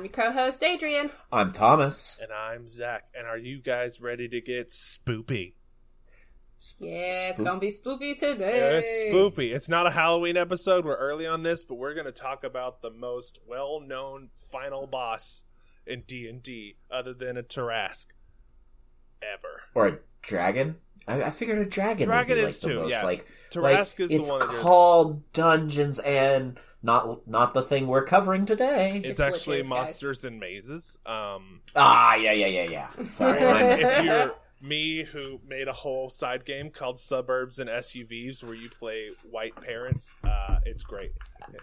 I'm your co-host Adrian. I'm Thomas. And I'm Zach. And are you guys ready to get spoopy? Yeah, it's gonna be spoopy today. Yeah, it's spoopy. It's not a Halloween episode. We're early on this, but we're going to talk about the most well-known final boss in D and D, other than a Tarrasque, ever. Or a dragon. I, I figured a dragon. Dragon would be, is like, the too, most, yeah. Like Tarrasque like, is the it's one. that you're- called Dungeons and not not the thing we're covering today. It's, It's actually Liches, guys. monsters and mazes. Um, ah, yeah, yeah, yeah, yeah. Sorry, if you're me who made a whole side game called Suburbs and SUVs where you play white parents, uh, it's great.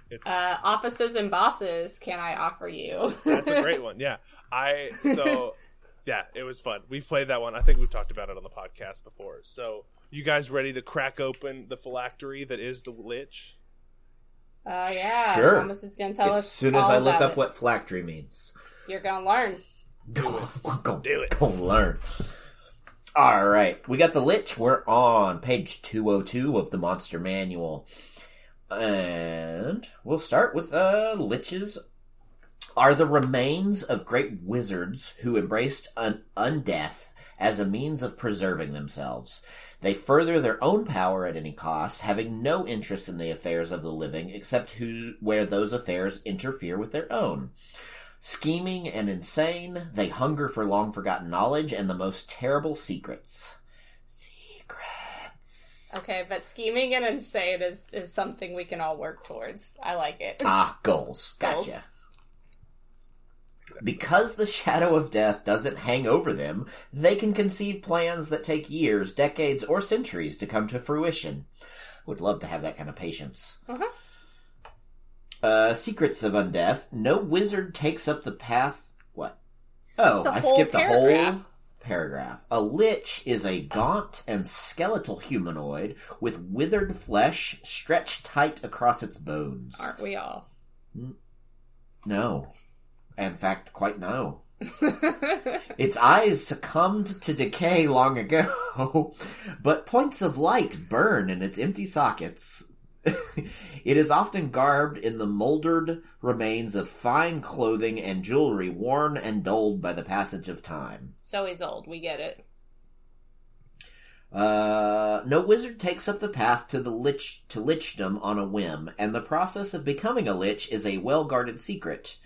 It's Uh, offices and bosses, can I offer you? That's a great one. Yeah. I so yeah, it was fun. We've played that one. I think we've talked about it on the podcast before. So you guys ready to crack open the phylactery that is the lich? Uh, yeah. Sure. Thomas is gonna tell us As soon as all I look up it. what phylactery means, you're gonna learn. go, go, Do it. Go learn. All right, we got the Lich. We're on page two hundred two of the Monster Manual, and we'll start with uh, liches. Are the remains of great wizards who embraced an undeath as a means of preserving themselves. They further their own power at any cost, having no interest in the affairs of the living except who, where those affairs interfere with their own. Scheming and insane, they hunger for long forgotten knowledge and the most terrible secrets. Secrets. Okay, but scheming and insane is, is something we can all work towards. I like it. Ah, goals. Gotcha. Goals. Because the shadow of death doesn't hang over them, they can conceive plans that take years, decades, or centuries to come to fruition. Would love to have that kind of patience. Uh-huh. Uh, Secrets of Undeath. No wizard takes up the path. What? Oh, I skipped a whole paragraph. A lich is a gaunt and skeletal humanoid with withered flesh stretched tight across its bones. Aren't we all? No. In fact, quite no. Its eyes succumbed to decay long ago, but points of light burn in its empty sockets. it is often garbed in the moldered remains of fine clothing and jewelry worn and dulled by the passage of time. so he's old. We get it. Uh, no wizard takes up the path to the lich to lichdom on a whim, and the process of becoming a lich is a well guarded secret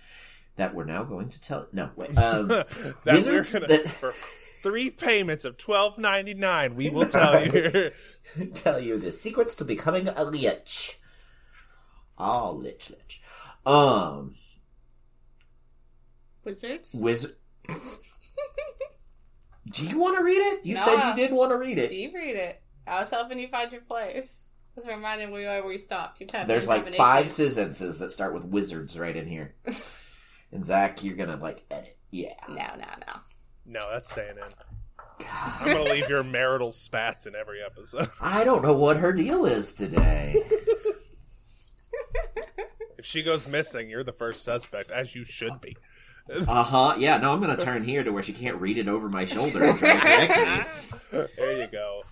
that we're now going to tell. No, wait. Um, that we're Wizards gonna that- for three payments of twelve ninety nine, we will tell you. tell you the secrets to becoming a lich. Oh, lich, lich. Um, Wizards? wizard. Do you want to read it? You said you didn't want to read it. You read it. I was helping you find your place. I was reminding me where we stopped. You've had There's like five combination. sentences that start with wizards right in here. And Zach, you're gonna like edit. Yeah. No, no, no. no, that's staying in. I'm gonna leave your marital spats in every episode. I don't know what her deal is today. If she goes missing, you're the first suspect, as you should be. Uh huh. Yeah. No, I'm gonna turn here to where she can't read it over my shoulder and try to correct me. There you go.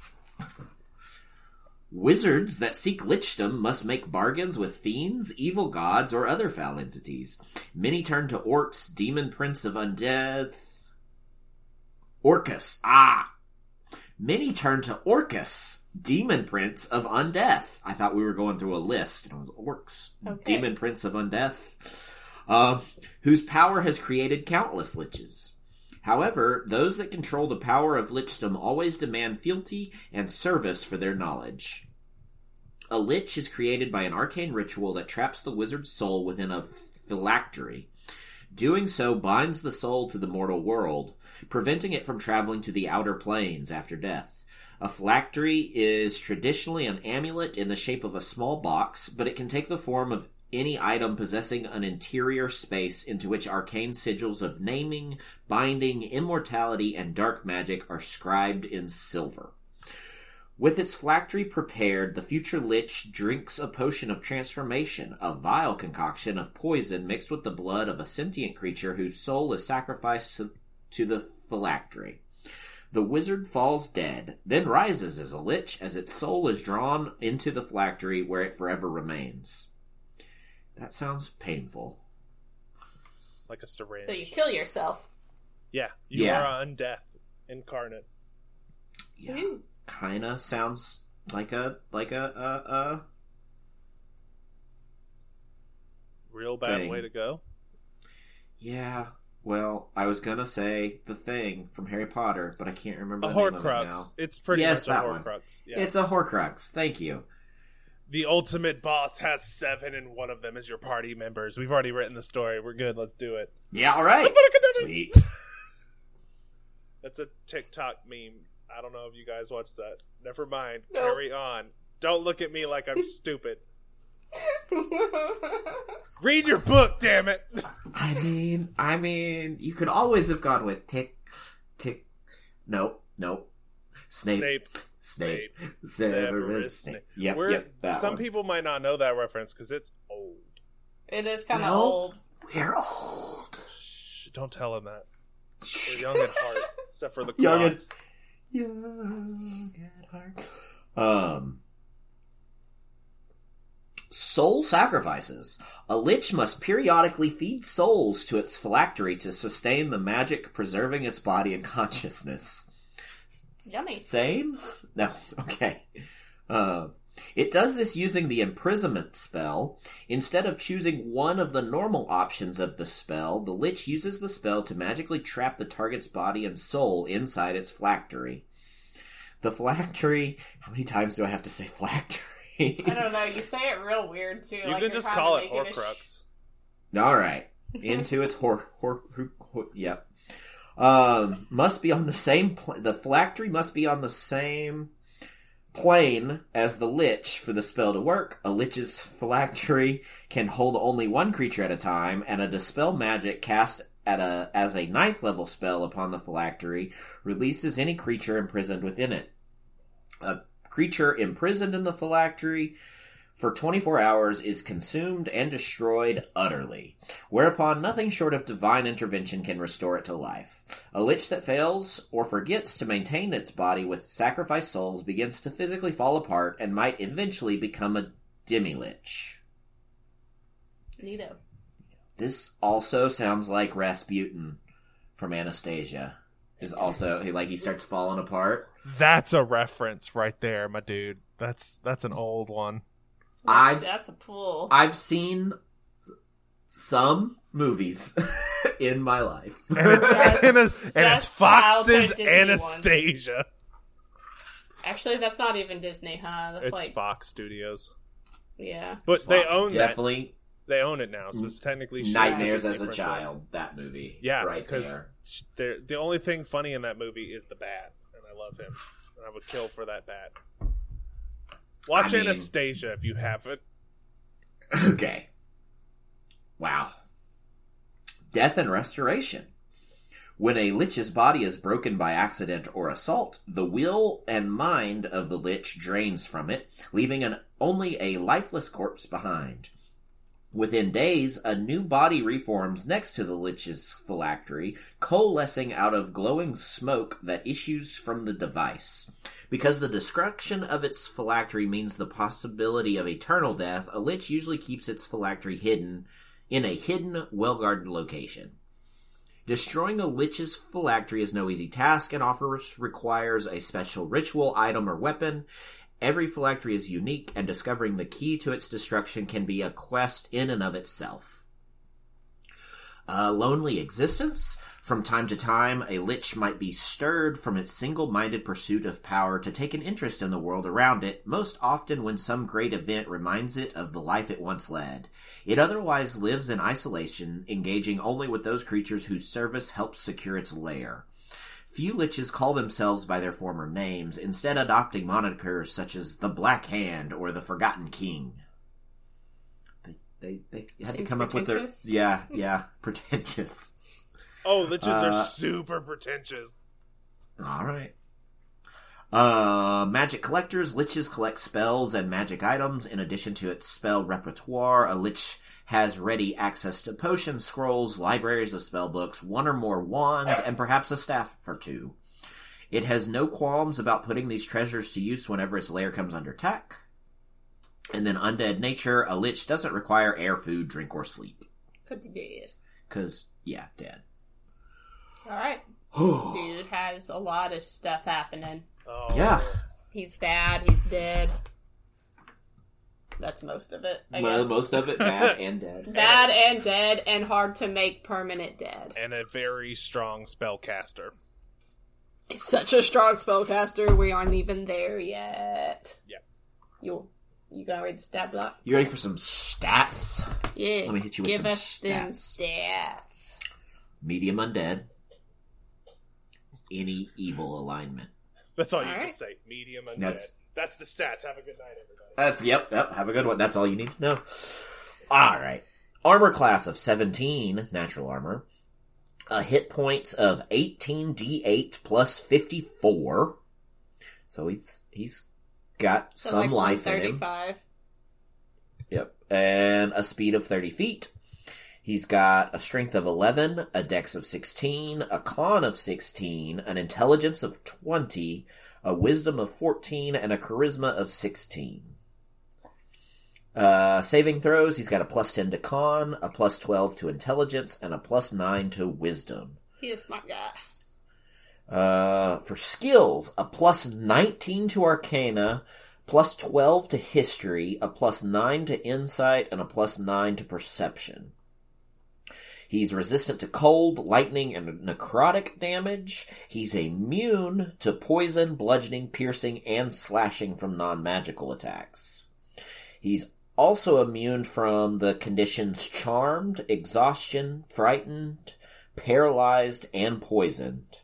Wizards that seek lichdom must make bargains with fiends, evil gods, or other foul entities. Many turn to orcs, demon prince of undead. Orcus. Ah! Many turn to Orcus, demon prince of undeath. I thought we were going through a list, and it was orcs, Okay. demon prince of undeath, uh, whose power has created countless liches. However, those that control the power of lichdom always demand fealty and service for their knowledge. A lich is created by an arcane ritual that traps the wizard's soul within a phylactery. Doing so binds the soul to the mortal world, preventing it from traveling to the outer planes after death. A phylactery is traditionally an amulet in the shape of a small box, but it can take the form of any item possessing an interior space into which arcane sigils of naming, binding, immortality, and dark magic are scribed in silver. With its phylactery prepared, the future lich drinks a potion of transformation, a vile concoction of poison mixed with the blood of a sentient creature whose soul is sacrificed to, to the phylactery. The wizard falls dead, then rises as a lich as its soul is drawn into the phylactery where it forever remains. That sounds painful. like a syringe. So you kill yourself. yeah, you Yeah. are undeath incarnate. Yeah, Ooh. Kind of sounds like a like a uh uh. Real bad Thing. way to go. Yeah. Well, I was gonna say the thing from Harry Potter, but I can't remember A the name of it now. It's pretty Yes, much a that one. Horcrux. Yeah. It's a Horcrux. Thank you. the ultimate boss has seven, and one of them is your party members. We've already written the story. We're good. Let's do it. Yeah. All right. Sweet. That's a TikTok meme. I don't know if you guys watch that. Never mind. Nope. Carry on. Don't look at me like I'm stupid. Read your book, damn it. I mean, I mean, you could always have gone with tick, tick. Nope, nope. Snape, Snape. Snape, Severus Severus Snape. Snape. Yep, We're, yep. That some one. people might not know that reference because it's old. it is kind of Well- old. We're old. Shh, don't tell him that. We're young at heart, except for the Young at- quads. Young at heart. Um. Soul sacrifices. A lich must periodically feed souls to its phylactery to sustain the magic preserving its body and consciousness. Yummy. Same? No. Okay. Uh, it does this using the imprisonment spell. Instead of choosing one of the normal options of the spell, the Lich uses the spell to magically trap the target's body and soul inside its phylactery. The phylactery. How many times do I have to say phylactery? I don't know. You say it real weird too. You like can just call it make a sh- Horcrux. All right. Into its hor hor, hor, hor yep. Um, must be on the same. Pl- the phylactery must be on the same plane as the lich for the spell to work. A lich's phylactery can hold only one creature at a time, and a dispel magic cast at a as a ninth level spell upon the phylactery releases any creature imprisoned within it. A creature imprisoned in the phylactery for 24 hours is consumed and destroyed utterly, whereupon nothing short of divine intervention can restore it to life. A lich that fails or forgets to maintain its body with sacrificed souls begins to physically fall apart and might eventually become a demi-lich. Neato. This also sounds like Rasputin from Anastasia. Is also he like he starts falling apart. That's a reference right there, my dude. That's that's an old one. I've That's a pull. I've seen some movies in my life. And it's, Just- and it's, and it's Fox's childhood Disney Anastasia. Actually, that's not even Disney, huh? That's It's like, Fox Studios, yeah. but they Fox own that. definitely They own it now, so it's technically Nightmares Disney as a princess. child. That movie, Yeah, right because there. the only thing funny in that movie is the bat, and I love him, and I would kill for that bat. Watch I mean- Anastasia if you haven't. Okay. Wow. Death and restoration. When a lich's body is broken by accident or assault, the will and mind of the lich drains from it, leaving an, only a lifeless corpse behind. Within days, a new body reforms next to the lich's phylactery, coalescing out of glowing smoke that issues from the device. Because the destruction of its phylactery means the possibility of eternal death, a lich usually keeps its phylactery hidden in a hidden, well guarded location. Destroying a lich's phylactery is no easy task and often requires a special ritual, item, or weapon. Every phylactery is unique, and discovering the key to its destruction can be a quest in and of itself. A lonely existence. From time to time, a lich might be stirred from its single minded pursuit of power to take an interest in the world around it, most often when some great event reminds it of the life it once led. It otherwise lives in isolation, engaging only with those creatures whose service helps secure its lair. Few liches call themselves by their former names, instead adopting monikers such as the Black Hand or the Forgotten King. They they, they had to come up with their yeah yeah pretentious. Oh, liches Uh, are super pretentious. All right. Uh, magic collectors. Liches collect spells and magic items. In addition to its spell repertoire, a lich has ready access to potions, scrolls, libraries of spell books, one or more wands, and perhaps a staff or two. It has no qualms about putting these treasures to use whenever its lair comes under attack. And then undead nature. A lich doesn't require air, food, drink, or sleep. Put to bed. Because, yeah, dead. All right. Dude has a lot of stuff happening. Oh, Yeah. He's bad. He's dead. That's most of it. I Well, guess. most of it bad and dead. bad and dead, and hard to make permanent dead. And a very strong spellcaster. He's such a strong spellcaster. We aren't even there yet. Yep. You, you gonna read the stat block? You ready for some stats? Yeah. Let me hit you with Give some us them stats. stats. Medium undead. Any evil alignment. That's all you Alright. just say. Medium undead. That's- That's, the stats. Have a good night, everybody. That's yep, yep. Have a good one. That's all you need to know. All right. Armor class of 17, natural armor. A hit points of 18d8 plus 54. So he's he's got So some like life in him. Yep. And a speed of 30 feet. He's got a strength of 11, a dex of 16, a con of 16, an intelligence of 20, a wisdom of 14, and a charisma of 16. Uh, saving throws, he's got a plus 10 to con, a plus 12 to intelligence, and a plus 9 to wisdom. He's a smart guy. Uh, for skills, a plus 19 to Arcana, plus 12 to History, a plus 9 to Insight, and a plus 9 to Perception. He's resistant to cold, lightning, and necrotic damage. He's immune to poison, bludgeoning, piercing, and slashing from non-magical attacks. He's also immune from the conditions charmed, exhaustion, frightened, paralyzed, and poisoned.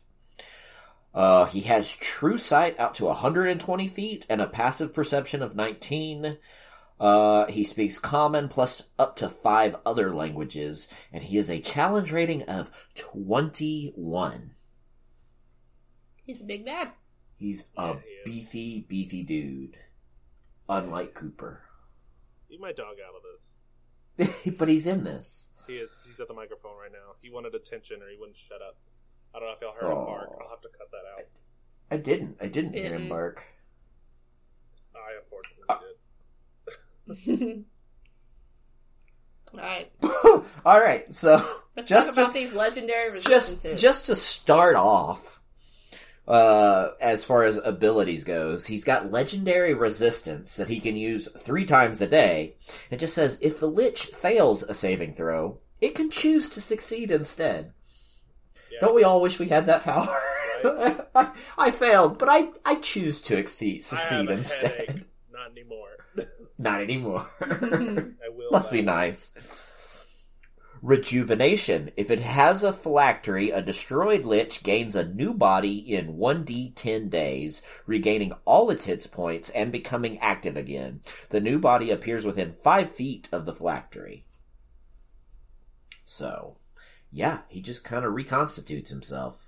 Uh, he has true sight out to 120 feet and a passive perception of 19. Uh, he speaks common plus up to five other languages, and he has a challenge rating of 21. He's a big man. He's a Yeah, he beefy, beefy dude. Unlike Cooper. Leave my dog out of this. but he's in this. He is. He's at the microphone right now. He wanted attention, or he wouldn't shut up. I don't know if y'all heard him bark. I'll have to cut that out. I didn't. I didn't hear him bark. I unfortunately Uh, did. Alright. All right, so Let's Just talk to- about these legendary just resistances. just to start off uh as far as abilities goes he's got legendary resistance that he can use three times a day it just says if the lich fails a saving throw it can choose to succeed instead Yeah. don't we all wish we had that power Right. I, I failed but i i choose to exceed I succeed have a instead headache. Not anymore. not anymore mm-hmm. I will. Must be nice. Rejuvenation. If it has a phylactery, a destroyed lich gains a new body in 1d10 days, regaining all its hits points and becoming active again. The new body appears within 5 feet of the phylactery. So, yeah, he just kind of reconstitutes himself.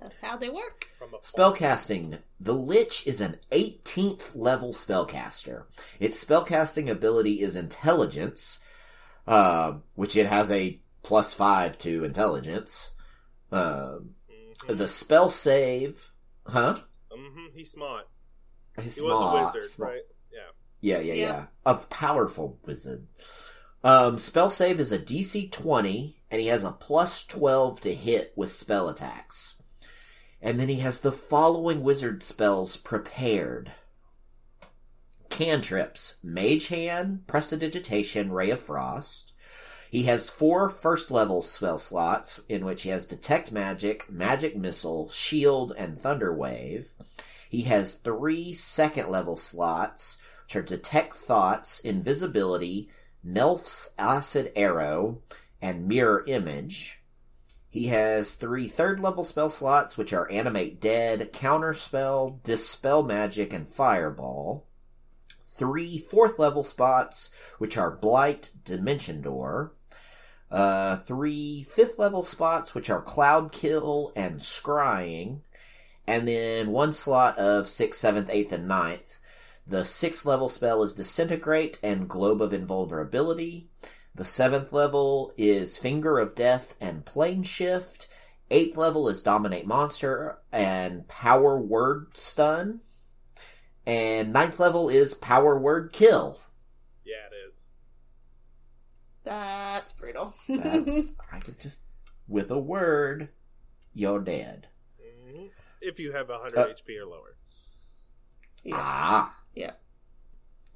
That's how they work. Spellcasting. The Lich is an 18th level spellcaster. Its spellcasting ability is Intelligence, uh, which it has a plus 5 to Intelligence. Uh, Mhm. the spell save. Huh? Mm-hmm. He's smart. He's He was a wizard, smart. right? Yeah. Yeah, yeah, Yeah. yeah. A powerful wizard. Um, spell save is a DC 20, and he has a plus 12 to hit with spell attacks. And then he has the following wizard spells prepared. Cantrips, Mage Hand, Prestidigitation, Ray of Frost. He has four first level spell slots, in which he has Detect Magic, Magic Missile, Shield, and Thunder Wave. He has three second level slots, which are Detect Thoughts, Invisibility, Melf's Acid Arrow, and Mirror Image. He has three third level spell slots, which are Animate Dead, Counterspell, Dispel Magic, and Fireball. Three fourth level spots, which are Blight, Dimension Door. Uh, three fifth level spots, which are Cloud Kill and Scrying. And then one slot of sixth, seventh, eighth, and ninth. The sixth level spell is Disintegrate and Globe of Invulnerability. The seventh level is Finger of Death and Plane Shift. Eighth level is Dominate Monster and Power Word Stun. And ninth level is Power Word Kill. Yeah, it is. That's brutal. That's I could just with a word, you're dead. Mhm. If you have 100 Uh, HP or lower. yeah. Ah. Yeah.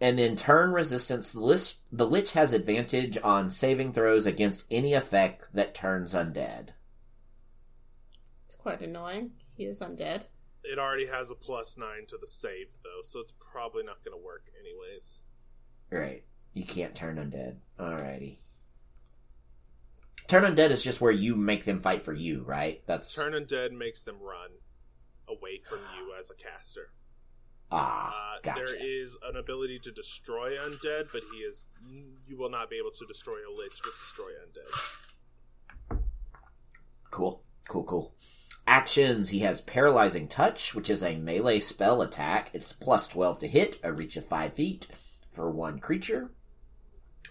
And then turn resistance. The, list, the Lich has advantage on saving throws against any effect that turns undead. It's quite annoying. He is undead. It already has a plus 9 to the save, though, so it's probably not going to work anyways. Right. You can't turn undead. Alrighty. Turn undead is just where you make them fight for you, right? That's Turn undead makes them run away from you as a caster. Ah, Uh, gotcha. There is an ability to destroy undead, but he is you will not be able to destroy a lich with destroy undead. Cool, cool, cool. Actions. He has paralyzing touch, which is a melee spell attack. It's plus twelve to hit, a reach of five feet for one creature.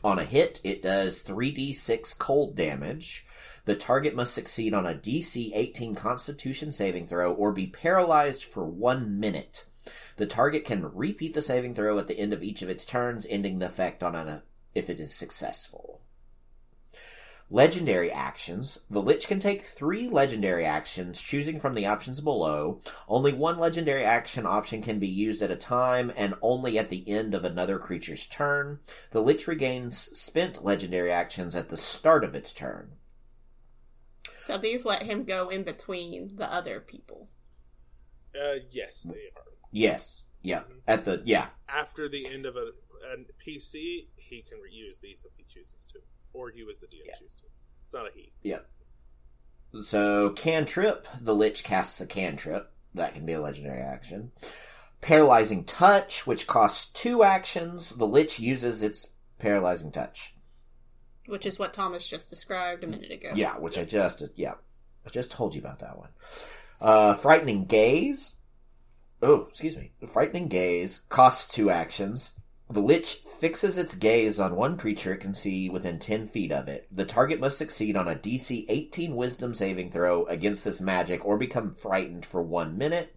On a hit, it does 3d6 cold damage. The target must succeed on a DC 18 Constitution saving throw or be paralyzed for one minute. The target can repeat the saving throw at the end of each of its turns, ending the effect on an if it is successful. Legendary actions. The Lich can take three legendary actions, choosing from the options below. Only one legendary action option can be used at a time, and only at the end of another creature's turn. The Lich regains spent legendary actions at the start of its turn. So these let him go in between the other people. Uh, yes, they are. Yes. Yeah. At the yeah. After the end of a, a PC, he can reuse these if he chooses to, or you as the DM Yeah. choose to. It's not a he. Yeah. So cantrip, the Lich casts a cantrip. That can be a legendary action. Paralyzing touch, which costs two actions. The Lich uses its paralyzing touch. Which is what Thomas just described a minute ago. Yeah, which I just yeah, I just told you about that one. Uh, frightening gaze. Oh, excuse me. The frightening gaze costs two actions. The lich fixes its gaze on one creature it can see within ten feet of it. The target must succeed on a DC 18 Wisdom saving throw against this magic, or become frightened for one minute.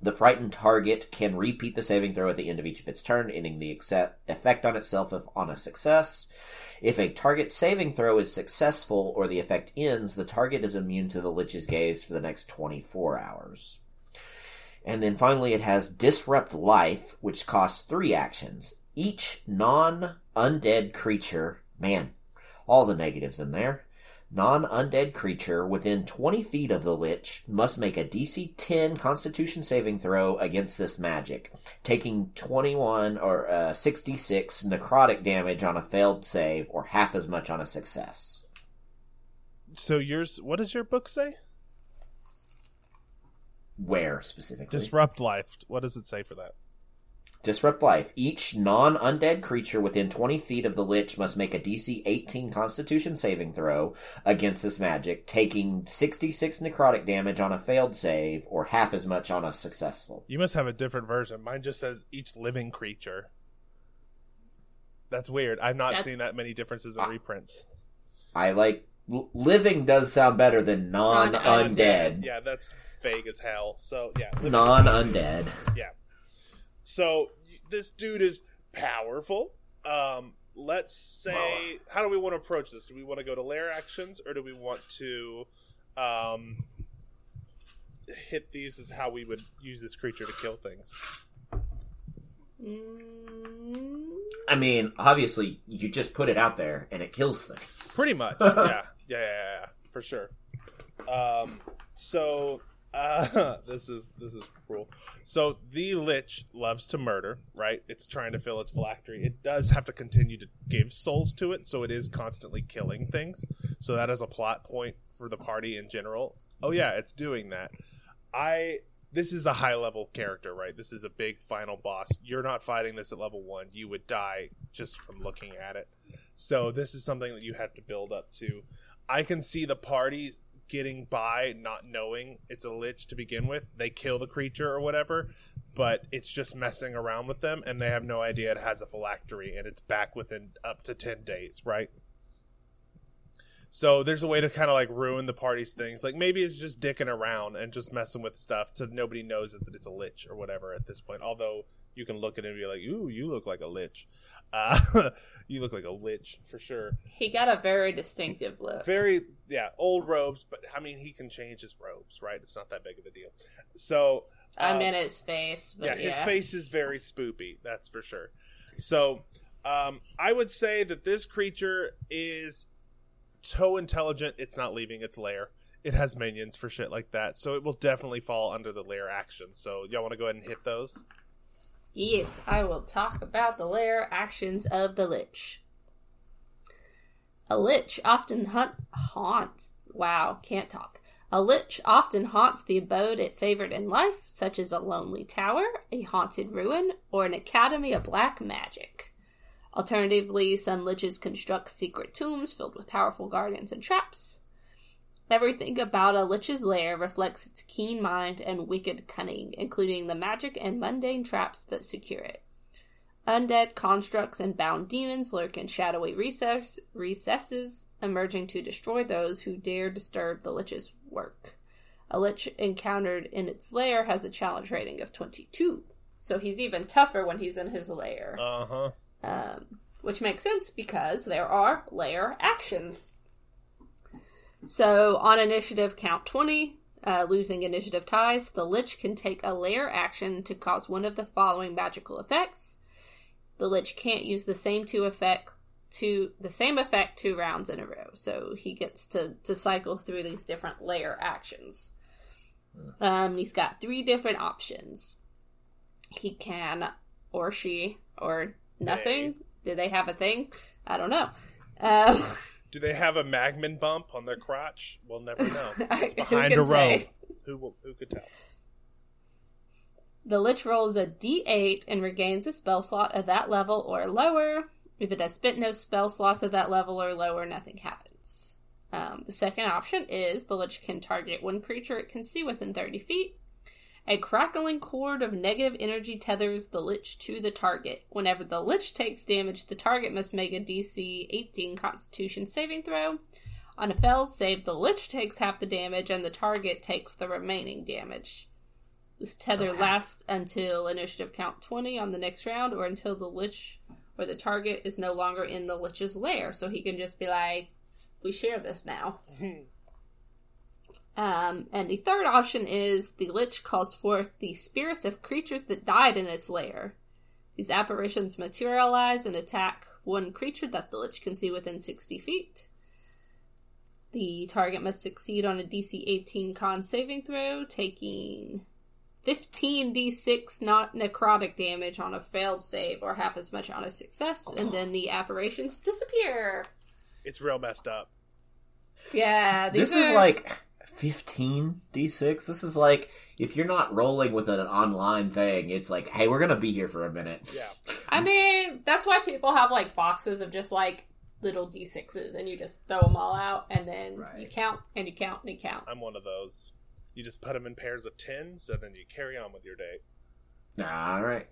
The frightened target can repeat the saving throw at the end of each of its turn, ending the effect on itself if on a success. If a target saving throw is successful or the effect ends, the target is immune to the Lich's gaze for the next 24 hours. And then finally, it has Disrupt Life, which costs three actions. Each non undead creature, man, all the negatives in there. Non undead creature within 20 feet of the Lich must make a DC 10 Constitution saving throw against this magic, taking 21 or uh, 66 necrotic damage on a failed save or half as much on a success. So yours, what does your book say? Where specifically? Disrupt life. What does it say for that? Disrupt life. Each non undead creature within 20 feet of the Lich must make a DC 18 Constitution saving throw against this magic, taking 66 necrotic damage on a failed save, or half as much on a successful. You must have a different version. Mine just says each living creature. That's weird. I've not That- seen that many differences in Ah. reprints. I like. L- Living does sound better than non undead. Yeah, that's vague as hell. So yeah, Non undead. Yeah. So this dude is powerful. Um, let's say, how do we want to approach this? Do we want to go to lair actions, or do we want to um, hit these as how we would use this creature to kill things? Mm, I mean, obviously, you just put it out there and it kills things. Pretty much, yeah, yeah, yeah, yeah, for sure. Um, so uh, this is this is cruel. So the lich loves to murder, right? It's trying to fill its phylactery. It does have to continue to give souls to it, so it is constantly killing things. So that is a plot point for the party in general. Oh yeah, it's doing that. I this is a high level character, right? This is a big final boss. You're not fighting this at level one. You would die just from looking at it. So this is something that you have to build up to. I can see the party getting by not knowing it's a lich to begin with. They kill the creature or whatever, but it's just messing around with them and they have no idea it has a phylactery and it's back within up to 10 days, right? So there's a way to kind of like ruin the party's things. Like maybe it's just dicking around and just messing with stuff so nobody knows that it's a lich or whatever at this point. Although you can look at it and be like, "Ooh, you look like a lich." Uh, you look like a lich for sure. He got a very distinctive look. Very yeah, old robes, but I mean he can change his robes, right? It's not that big of a deal. So I um, meant his face, but yeah, yeah, his face is very spoopy. That's for sure. So, um, I would say that this creature is so intelligent it's not leaving its lair. It has minions for shit like that, so it will definitely fall under the lair action. So, y'all want to go ahead and hit those? Yes, I will talk about the lair actions of the lich. A lich often hunt haunts. Wow, can't talk. A lich often haunts the abode it favored in life, such as a lonely tower, a haunted ruin, or an academy of black magic. Alternatively, some liches construct secret tombs filled with powerful guardians and traps. Everything about a lich's lair reflects its keen mind and wicked cunning, including the magic and mundane traps that secure it. Undead constructs and bound demons lurk in shadowy recess, recesses, emerging to destroy those who dare disturb the lich's work. A lich encountered in its lair has a challenge rating of 22, so he's even tougher when he's in his lair. Uh huh. Um, which makes sense because there are lair actions. So on initiative count 20, uh, losing initiative ties, the Lich can take a lair action to cause one of the following magical effects. The Lich can't use the same two effect to the same effect two rounds in a row. So he gets to, to cycle through these different lair actions. Um, he's got three different options. He can, or she, or nothing. Do they have a thing? I don't know. Um, Do they have a magman bump on their crotch? We'll never know. It's behind a row. Who will? Who could tell? The Lich rolls a d8 and regains a spell slot at that level or lower. If it has spent no spell slots at that level or lower, nothing happens. Um, the second option is the Lich can target one creature it can see within 30 feet. A crackling cord of negative energy tethers the Lich to the target. Whenever the Lich takes damage, the target must make a DC 18 Constitution saving throw. On a failed save, the Lich takes half the damage and the target takes the remaining damage. This tether So lasts until initiative count 20 on the next round or until the Lich or the target is no longer in the Lich's lair. So he can just be like, we share this now. Um, and the third option is the Lich calls forth the spirits of creatures that died in its lair. These apparitions materialize and attack one creature that the Lich can see within 60 feet. The target must succeed on a DC 18 con saving throw, taking 15d6 not necrotic damage on a failed save or half as much on a success, and then the apparitions disappear. It's real messed up. Yeah, these This is like 15 d6. This is like if you're not rolling with an online thing, it's like, hey, we're gonna be here for a minute. Yeah. I mean, that's why people have like boxes of just like little d6s and you just throw them all out and then you count and you count and you count. I'm one of those. You just put them in pairs of tens, and then you carry on with your day. All right.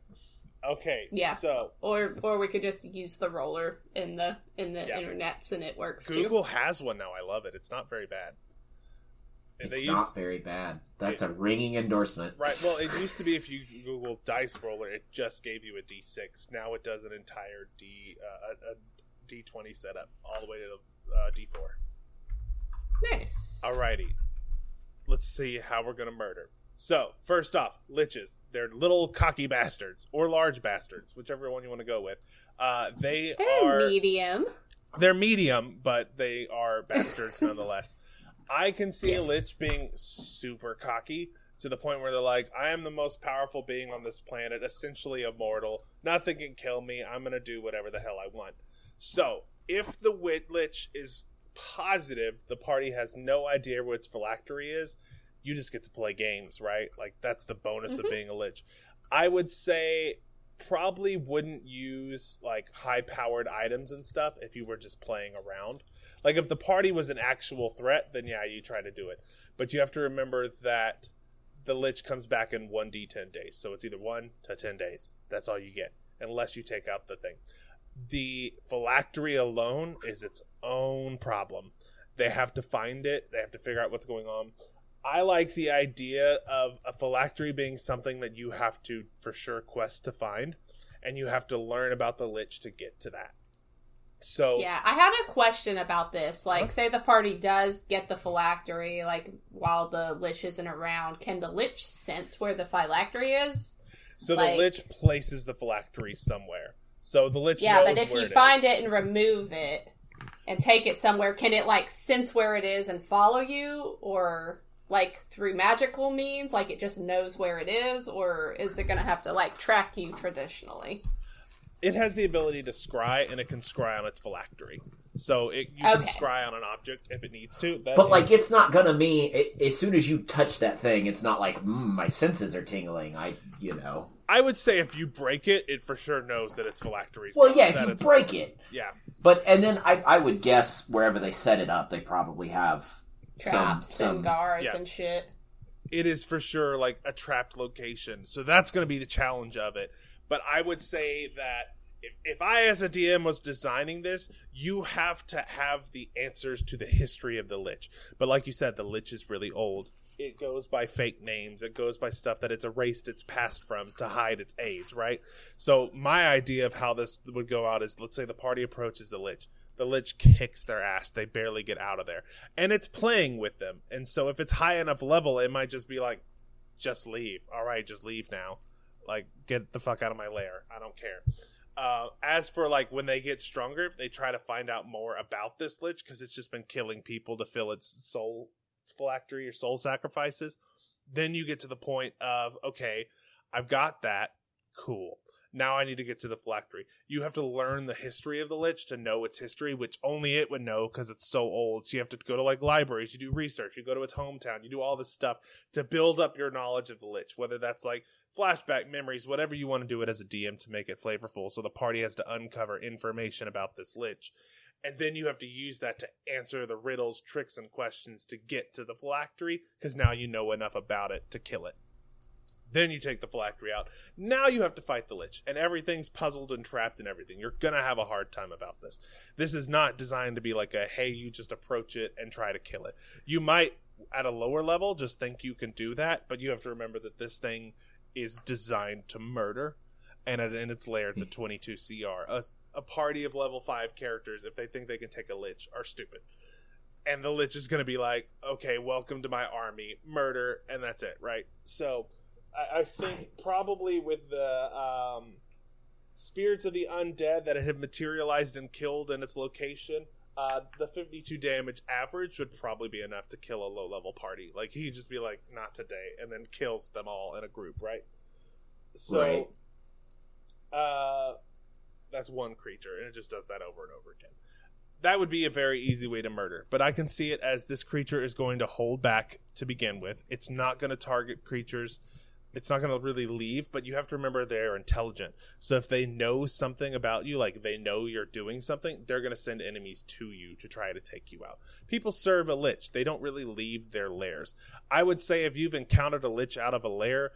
Okay. Yeah. So Or or we could just use the roller in the in the Yeah. internets and it works too. Google has one now. I love it. It's not very bad. And It's they not used very bad. That's a ringing endorsement. right. Well, it used to be if you Google dice roller, it just gave you a D6. Now it does an entire D uh, a, a D20 setup all the way to the uh, D4. Nice. Alrighty. Let's see how we're gonna murder. So, first off, liches. They're little cocky bastards or large bastards, whichever one you want to go with. Uh, they They're are medium. they're medium, but they are bastards nonetheless. I can see a lich being super cocky to the point where they're like, "I am the most powerful being on this planet, essentially immortal. Nothing can kill me. I'm gonna do whatever the hell I want." So, if the wit lich is positive the party has no idea what its phylactery is, you just get to play games, right? Like that's the bonus of Mhm. being a lich. I would say probably wouldn't use like high powered items and stuff if you were just playing around. Like if the party was an actual threat, then yeah, you try to do it. But you have to remember that the lich comes back in 1d10 days. So it's either 1 to 10 days. That's all you get unless you take out the thing. The phylactery alone is its own problem. They have to find it, they have to figure out what's going on. I like the idea of a phylactery being something that you have to for sure quest to find. and you have to learn about the lich to get to that. So Yeah, I had a question about this. Like, say the party does get the phylactery, like while the lich isn't around, can the lich sense where the phylactery is? so like- the lich places the phylactery somewhere. So the lich Yeah, but if you find is. it and remove it and take it somewhere, can it like sense where it is and follow you, or like through magical means, like it just knows where it is, or is it gonna have to like track you traditionally? It has the ability to scry and it can scry on its phylactery. So it you can scry on an object if it needs to. That But is- like, it's not gonna mean it, as soon as you touch that thing, it's not like mm, my senses are tingling. I, you know. I would say if you break it, it for sure knows that it's phylactery. Well, yeah, if you it's- break it. Yeah, But and then I, I would guess wherever they set it up, they probably have Traps some some and guards yeah. and shit. it is for sure like a trapped location. So that's going to be the challenge of it. But I would say that if, if I, as a DM, was designing this, you have to have the answers to the history of the Lich. But like you said, the Lich is really old. It goes by fake names. It goes by stuff that it's erased its past from to hide its age, right? So my idea of how this would go out is, let's say the party approaches the Lich. The Lich kicks their ass. They barely get out of there. And it's playing with them. And so if it's high enough level, it might just be like, just leave. All right, just leave now. Like, get the fuck out of my lair. I don't care. Uh, as for like when they get stronger, if they try to find out more about this lich because it's just been killing people to fill its soul its phylactery or soul sacrifices, then you get to the point of okay, I've got that. Cool. Now I need to get to the phylactery. You have to learn the history of the lich to know its history, which only it would know because it's so old. So you have to go to like libraries, you do research, you go to its hometown, you do all this stuff to build up your knowledge of the lich. Whether that's like flashback memories, whatever you want to do it as a DM to make it flavorful. So the party has to uncover information about this lich. And then you have to use that to answer the riddles, tricks, and questions to get to the phylactery, because now you know enough about it to kill it. Then you take the phylactery out. Now you have to fight the lich, and everything's puzzled and trapped and everything. You're gonna have a hard time about this. This is not designed to be like a hey, you just approach it and try to kill it. You might at a lower level just think you can do that, but you have to remember that this thing is designed to murder, and at, in its lair, it's a 22 CR. A, a party of level 5 characters, if they think they can take a Lich, are stupid. And the Lich is going to be like, okay, welcome to my army, murder, and that's it, right? So, I, I think probably with the um, spirits of the undead that it have materialized and killed in its location, uh, the 52 damage average would probably be enough to kill a low level party. Like he'd just be like, "Not today," and then kills them all in a group, right? So, Right. uh, that's one creature, and it just does that over and over again. That would be a very easy way to murder, but I can see it as this creature is going to hold back to begin with. It's not going to target creatures. It's not going to really leave, but you have to remember they're intelligent. So if they know something about you, like they know you're doing something, they're going to send enemies to you to try to take you out. People serve a lich. They don't really leave their lairs. I would say if you've encountered a lich out of a lair,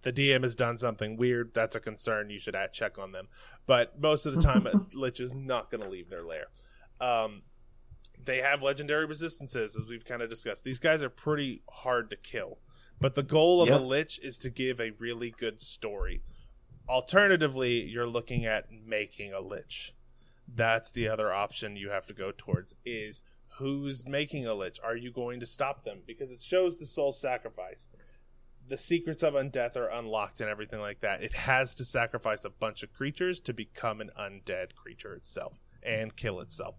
the DM has done something weird. That's a concern. You should check on them. But most of the time, a lich is not going to leave their lair. Um, they have legendary resistances, as we've kind of discussed. These guys are pretty hard to kill. But the goal of Yep. a lich is to give a really good story. Alternatively, you're looking at making a lich. That's the other option you have to go towards is who's making a lich? Are you going to stop them? Because it shows the soul sacrifice. The secrets of undeath are unlocked and everything like that. It has to sacrifice a bunch of creatures to become an undead creature itself and kill itself.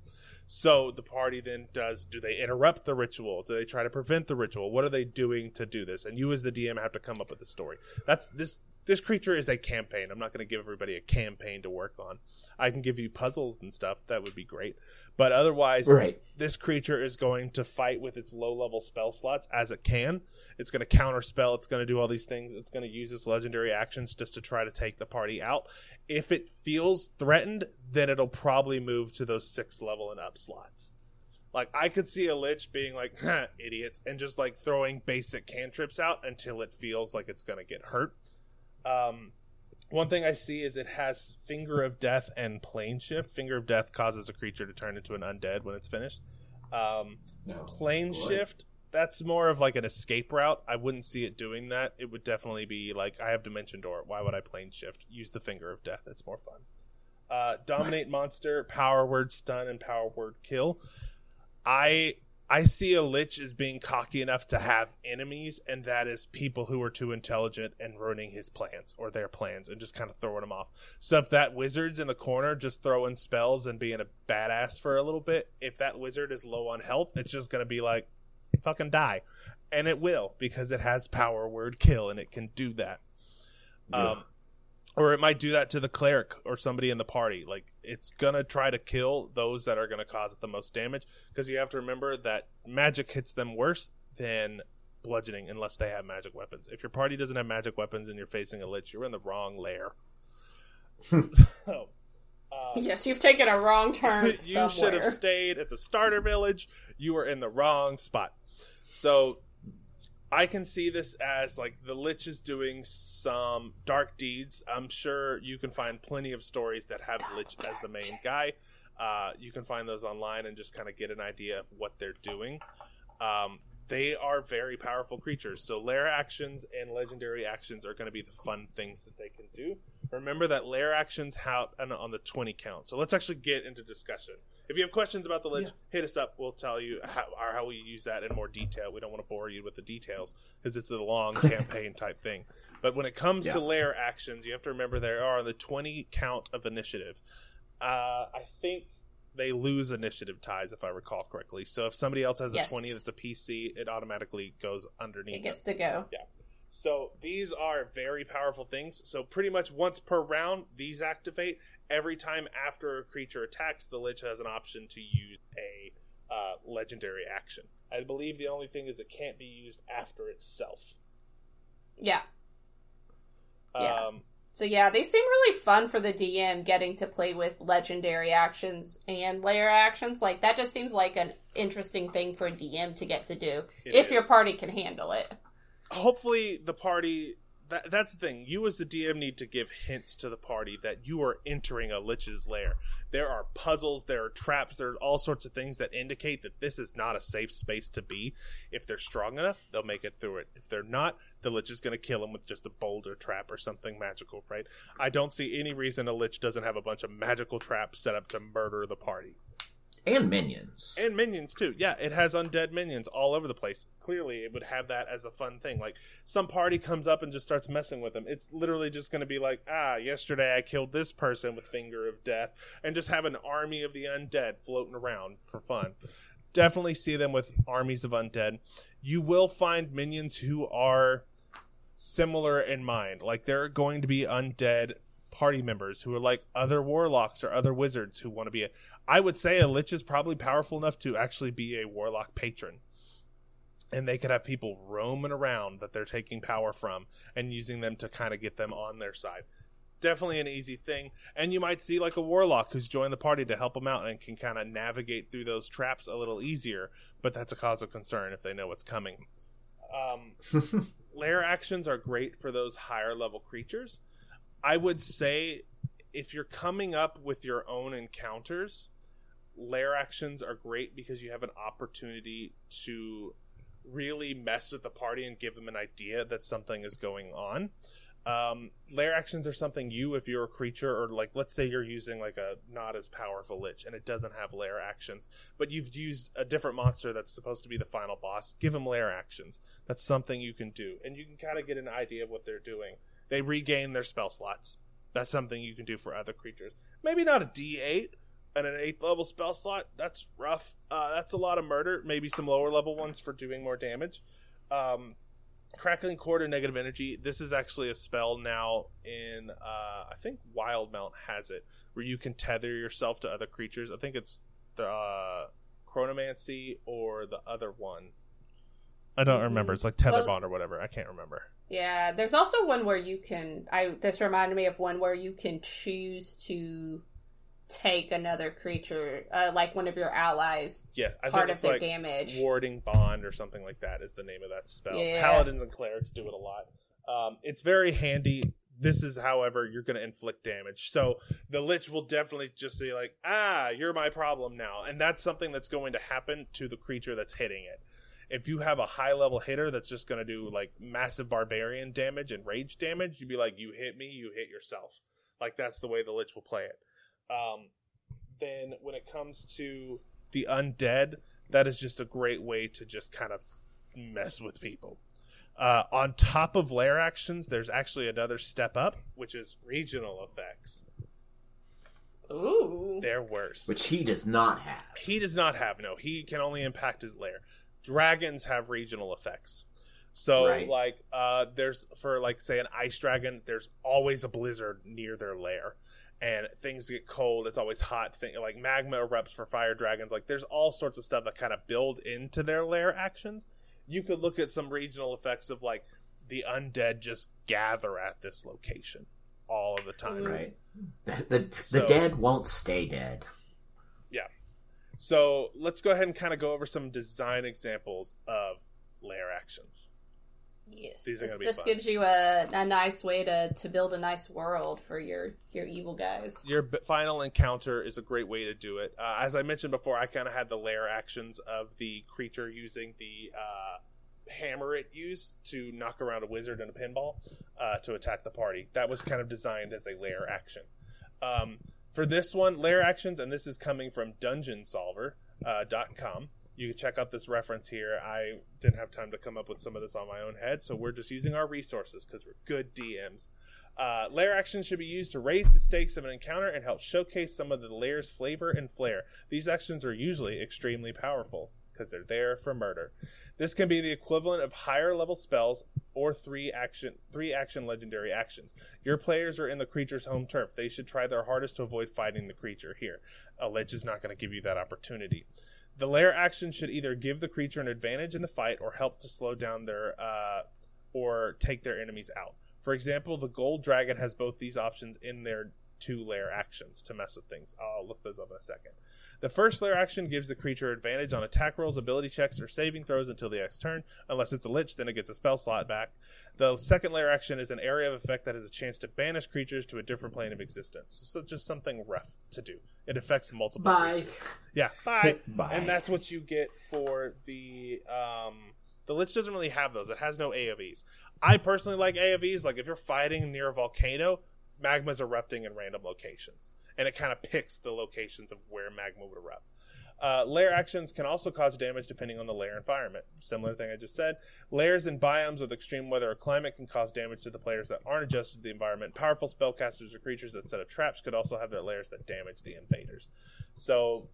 So the party then does do they interrupt the ritual? Do they try to prevent the ritual? What are they doing to do this? And you as the DM have to come up with a story. That's this this creature is a campaign. I'm not going to give everybody a campaign to work on. I can give you puzzles and stuff. That would be great. But otherwise, Right. this creature is going to fight with its low level spell slots as it can. It's going to counter spell. It's going to do all these things. It's going to use its legendary actions just to try to take the party out. If it feels threatened, then it'll probably move to those six level and up slots. Like I could see a lich being like, huh, idiots, and just like throwing basic cantrips out until it feels like it's going to get hurt. Um, one thing I see is it has Finger of Death and Plane Shift. Finger of Death causes a creature to turn into an undead when it's finished. Um, No. plane Boy. shift that's more of like an escape route. I wouldn't see it doing that. It would definitely be like I have Dimension Door. Why would I plane shift? Use the Finger of Death. It's more fun. Uh, dominate monster, power word stun, and power word kill. I I see a lich as being cocky enough to have enemies, and that is people who are too intelligent and ruining his plans or their plans and just kind of throwing them off. So if that wizard's in the corner just throwing spells and being a badass for a little bit, if that wizard is low on health, it's just gonna be like fucking die. And it will, because it has power word kill and it can do that. Um, or it might do that to the cleric or somebody in the party. Like it's gonna try to kill those that are gonna cause it the most damage because you have to remember that magic hits them worse than bludgeoning unless they have magic weapons. If your party doesn't have magic weapons and you're facing a lich, you're in the wrong lair. so, uh, Yes, you've taken a wrong turn. you should have stayed at the starter village. You were in the wrong spot. So I can see this as like the Lich is doing some dark deeds. I'm sure you can find plenty of stories that have Lich as the main guy. Uh, you can find those online and just kind of get an idea of what they're doing. Um, they are very powerful creatures. So lair actions and legendary actions are going to be the fun things that they can do. Remember that lair actions have on the 20 count. So let's actually get into discussion. If you have questions about the Lich, hit us up. We'll tell you how, or how we use that in more detail. We don't want to bore you with the details because it's a long campaign type thing. But when it comes to Yeah. lair actions, you have to remember there are the 20 count of initiative. Uh, I think they lose initiative ties, if I recall correctly. So if somebody else has a Yes. 20 that's a PC, it automatically goes underneath. It them. gets to go. Yeah. So these are very powerful things. So pretty much once per round, these activate. Every time after a creature attacks, the Lich has an option to use a uh, legendary action. I believe the only thing is it can't be used after itself. Yeah. Yeah. Um, So yeah, they seem really fun for the DM getting to play with legendary actions and lair actions. Like that just seems like an interesting thing for a DM to get to do if your party can handle it. hopefully the party that, that's the thing. You as the dm need to give hints to the party that you are entering a lich's lair. There are puzzles there are traps there are all sorts of things that indicate that this is not a safe space to be. If they're strong enough they'll make it through it. If they're not the lich is going to kill them with just a boulder trap or something magical right? I don't see any reason a lich doesn't have a bunch of magical traps set up to murder the party and minions. and minions too. Yeah, it has undead minions all over the place. Clearly, it would have that as a fun thing. Like some party comes up and just starts messing with them. It's literally just going to be like, ah, yesterday I killed this person with finger of death, and just have an army of the undead floating around for fun. Definitely see them with armies of undead. You will find minions who are similar in mind. Like there are going to be undead party members who are like other warlocks or other wizards who want to be a I would say a lich is probably powerful enough to actually be a warlock patron. And they could have people roaming around that they're taking power from and using them to kind of get them on their side. Definitely an easy thing. And you might see like a warlock who's joined the party to help them out and can kind of navigate through those traps a little easier, but that's a cause of concern if they know what's coming. Um, lair actions are great for those higher level creatures. I would say if you're coming up with your own encounters, lair actions are great because you have an opportunity to really mess with the party and give them an idea that something is going on. Um, lair actions are something you, if you're a creature, or like let's say you're using like a not as powerful lich and it doesn't have lair actions, but you've used a different monster that's supposed to be the final boss. Give them lair actions. That's something you can do, and you can kind of get an idea of what they're doing. They regain their spell slots. That's something you can do for other creatures. Maybe not a D8 and an eighth level spell slot. That's rough. Uh, that's a lot of murder. Maybe some lower level ones for doing more damage. Um, Crackling Cord or Negative Energy. This is actually a spell now in, uh, I think Wildemount has it, where you can tether yourself to other creatures. I think it's the uh, Chronomancy or the other one. I don't remember. It's like Tether Well- Bond or whatever. I can't remember. Yeah, there's also one where you can. I this reminded me of one where you can choose to take another creature, uh, like one of your allies, Yeah, I part think of their like damage. warding bond or something like that is the name of that spell. Yeah. Paladins and clerics do it a lot. Um, it's very handy. This is, however, you're going to inflict damage. So the lich will definitely just say like, "Ah, you're my problem now," and that's something that's going to happen to the creature that's hitting it. If you have a high level hitter that's just going to do like massive barbarian damage and rage damage, you'd be like, you hit me, you hit yourself. Like that's the way the Lich will play it. Um, then when it comes to the undead, that is just a great way to just kind of mess with people. Uh, on top of lair actions, there's actually another step up, which is regional effects. Ooh. They're worse. Which he does not have. he does not have. No, he can only impact his lair. Dragons have regional effects. So, Right. like, uh, there's for like say an ice dragon, there's always a blizzard near their lair, and things get cold. It's always hot. Thing like magma erupts for fire dragons. Like, there's all sorts of stuff that kind of build into their lair actions. You could look at some regional effects of like the undead just gather at this location all of the time. Mm. Right. The, the, So- the dead won't stay dead. Yeah. So let's go ahead and kind of go over some design examples of lair actions. Yes. These this this gives you a, a nice way to, to build a nice world for your, your evil guys. Your b- final encounter is a great way to do it. Uh, as I mentioned before, I kind of had the lair actions of the creature using the uh, hammer it used to knock around a wizard and a pinball uh, to attack the party. That was kind of designed as a lair action. Um, for this one, lair actions, and this is coming from DungeonSolver.com. You can check out this reference here. I didn't have time to come up with some of this on my own head, so we're just using our resources because we're good DMs. Uh, lair actions should be used to raise the stakes of an encounter and help showcase some of the lair's flavor and flair. These actions are usually extremely powerful because they're there for murder. This can be the equivalent of higher level spells or three action three action legendary actions. Your players are in the creature's home turf. They should try their hardest to avoid fighting the creature here. A lich is not going to give you that opportunity. The lair action should either give the creature an advantage in the fight or help to slow down their uh, or take their enemies out. For example, the gold dragon has both these options in their two lair actions to mess with things. I'll look those up in a second. The first lair action gives the creature advantage on attack rolls, ability checks, or saving throws until the next turn. Unless it's a lich, then it gets a spell slot back. The second lair action is an area of effect that has a chance to banish creatures to a different plane of existence. So just something rough to do. It affects multiple. creatures. Yeah, bye. Bye. And that's what you get for the um the Lich doesn't really have those. It has no AoEs. I personally like AoEs. Like if you're fighting near a volcano, magma's erupting in random locations, and it kind of picks the locations of where magma would erupt. Uh, lair actions can also cause damage depending on the lair environment. Similar thing I just said. Lairs in biomes with extreme weather or climate can cause damage to the players that aren't adjusted to the environment. Powerful spellcasters or creatures that set up traps could also have their lairs that damage the invaders. So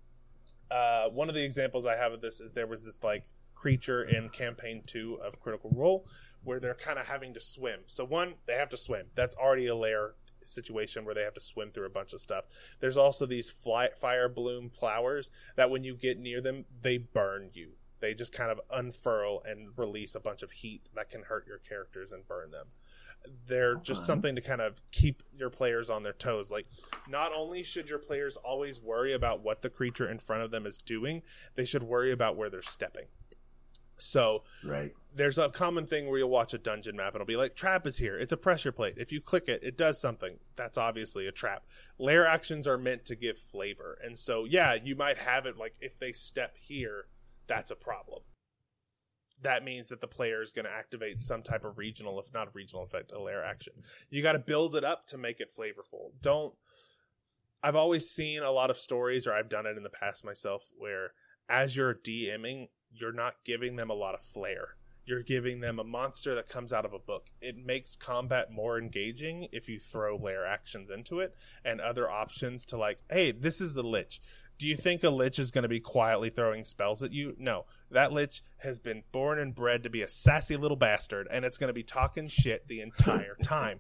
uh, one of the examples I have of this is there was this like creature in campaign two of Critical Role where they're kind of having to swim. So one, they have to swim. That's already a lair situation where they have to swim through a bunch of stuff. There's also these fly, fire bloom flowers that when you get near them, they burn you. They just kind of unfurl and release a bunch of heat that can hurt your characters and burn them. They're just Fun. something to kind of keep your players on their toes. Like, not only should your players always worry about what the creature in front of them is doing, they should worry about where they're stepping. So, Right. There's a common thing where you'll watch a dungeon map and it'll be like trap is here. It's a pressure plate. If you click it it does something. That's obviously a trap. Lair actions are meant to give flavor. And so yeah you might have it like if they step here that's a problem. That means that the player is going to activate some type of regional if not a regional effect a lair action. You got to build it up to make it flavorful. Don't i've always seen a lot of stories or i've done it in the past myself where as you're dming you're not giving them a lot of flair you're giving them a monster that comes out of a book. It makes combat more engaging if you throw lair actions into it and other options to like, hey, this is the lich. Do you think a lich is going to be quietly throwing spells at you? No. That lich has been born and bred to be a sassy little bastard and it's going to be talking shit the entire time.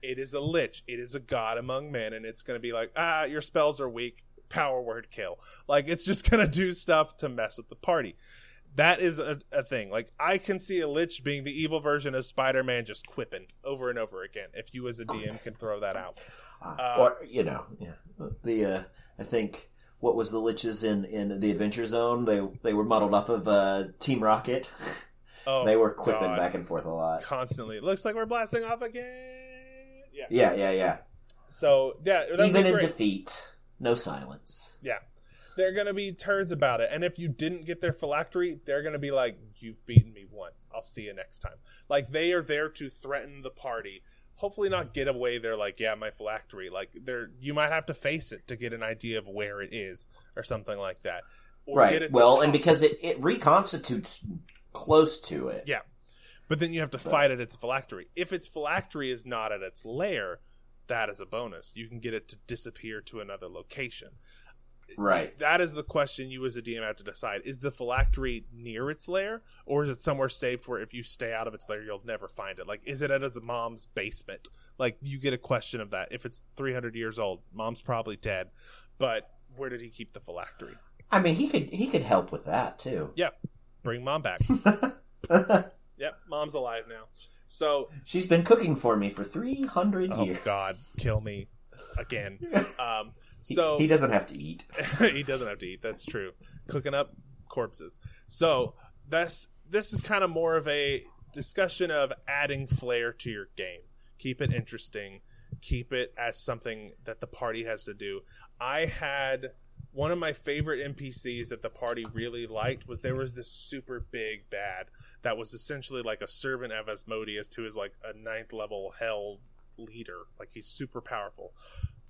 it is a lich. It is a god among men and it's going to be like, ah, your spells are weak. Power word kill. Like it's just going to do stuff to mess with the party that is a, a thing. Like I can see a lich being the evil version of Spider-Man, just quipping over and over again. If you as a DM can throw that out, Uh, Uh, or you know, yeah. The uh, I think what was the liches in in the Adventure Zone? They they were modeled off of uh, Team Rocket. oh, they were quipping God. back and forth a lot. constantly. It looks like we're blasting off again. Yeah. Yeah, yeah, yeah. So yeah, Even in defeat, no silence. Yeah. They're gonna be turds about it, and if you didn't get their phylactery, they're gonna be like, you've beaten me once. I'll see you next time. Like they are there to threaten the party. Hopefully not get away they're like, yeah, my phylactery. Like they're you might have to face it to get an idea of where it is or something like that. Or right. Well, and because it, it reconstitutes close to it. Yeah. But then you have to fight it its phylactery. If its phylactery is not at its lair, that is a bonus. You can get it to disappear to another location. Right. That is the question you as a DM have to decide. Is the phylactery near its lair, or is it somewhere safe where if you stay out of its lair, you'll never find it? Like, is it at its mom's basement? Like, you get a question of that. If it's 300 years old, mom's probably dead, but where did he keep the phylactery? I mean, he could he could help with that too. yeah Bring mom back. yep, mom's alive now. So, She's been cooking for me for three hundred oh years. God, kill me again. Um, so he, doesn't have to eat. he doesn't have to eat. That's true. Cooking up corpses. So that's this is kind of more of a discussion of adding flair to your game. Keep it interesting. Keep it as something that the party has to do. I had one of my favorite NPCs that the party really liked was there was this super big bad that was essentially like a servant of Asmodeus to his like a ninth level hell leader. Like he's super powerful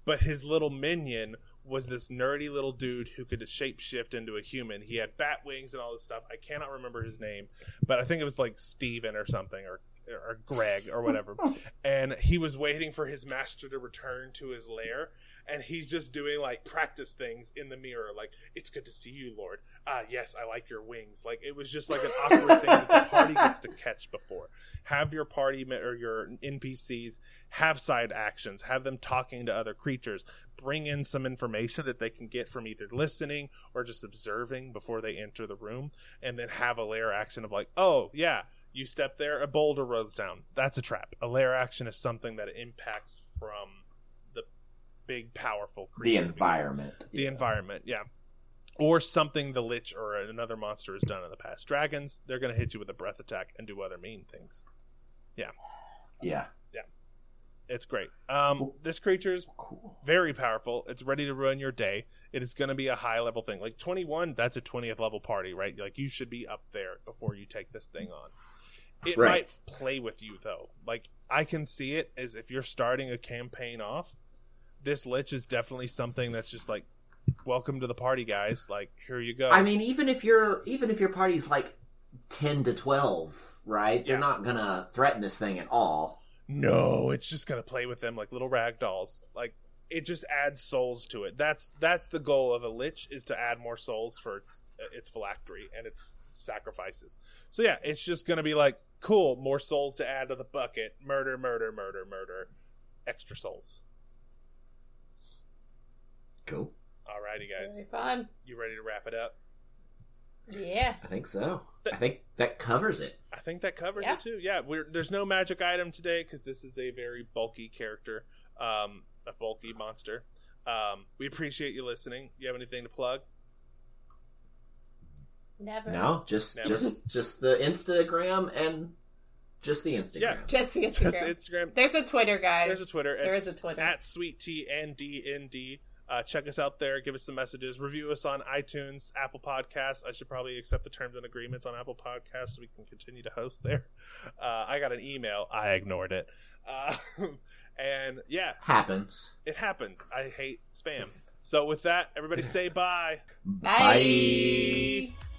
but his little minion was this nerdy little dude who could shapeshift into a human. He had bat wings and all this stuff. I cannot remember his name, but I think it was like Steven or something or or Greg or whatever. and he was waiting for his master to return to his lair and he's just doing like practice things in the mirror like it's good to see you lord. Ah yes i like your wings. Like it was just like an awkward thing that the party gets to catch before. Have your party or your npcs have side actions. Have them talking to other creatures. Bring in some information that they can get from either listening or just observing before they enter the room and then have a lair action of like oh yeah you step there a boulder rolls down. That's a trap. A lair action is something that impacts from big powerful creature. The environment. the environment yeah or something the lich or another monster has done in the past dragons they're going to hit you with a breath attack and do other mean things Yeah. Yeah. Yeah. It's great um, this creature is Cool. very powerful it's ready to ruin your day it is going to be a high level thing like 21 that's a 20th level party right like you should be up there before you take this thing on it Right. might play with you though like i can see it as if you're starting a campaign off this lich is definitely something that's just like welcome to the party guys like here you go I mean, even if you're even if your party's like ten to twelve, right? They're Yeah. not gonna threaten this thing at all. No, it's just gonna play with them like little rag dolls. Like it just adds souls to it. That's that's the goal of a lich is to add more souls for its its phylactery and its sacrifices. So yeah, it's just gonna be like cool, more souls to add to the bucket. Murder, murder, murder, murder. Extra souls. Cool. Alrighty, Very guys, fun. you ready to wrap it up? Yeah. I think so. I think that covers it. I think that covers Yeah. it too. Yeah, we're, there's no magic item today because this is a very bulky character, um, a bulky monster. Um, we appreciate you listening. You have anything to plug? Never. No, just Never. just just the Instagram and just the Instagram. Yeah. Just the Instagram. Just the Instagram. There's a Twitter, guys. There's a Twitter. There It's is a Twitter. At Sweet T N D N D. Uh, check us out there. Give us some messages. Review us on iTunes, Apple Podcasts. I should probably accept the terms and agreements on Apple Podcasts so we can continue to host there. Uh, I got an email. I ignored it. Uh, and yeah, Happens. it happens. I hate spam. So with that, everybody say bye. Bye. Bye.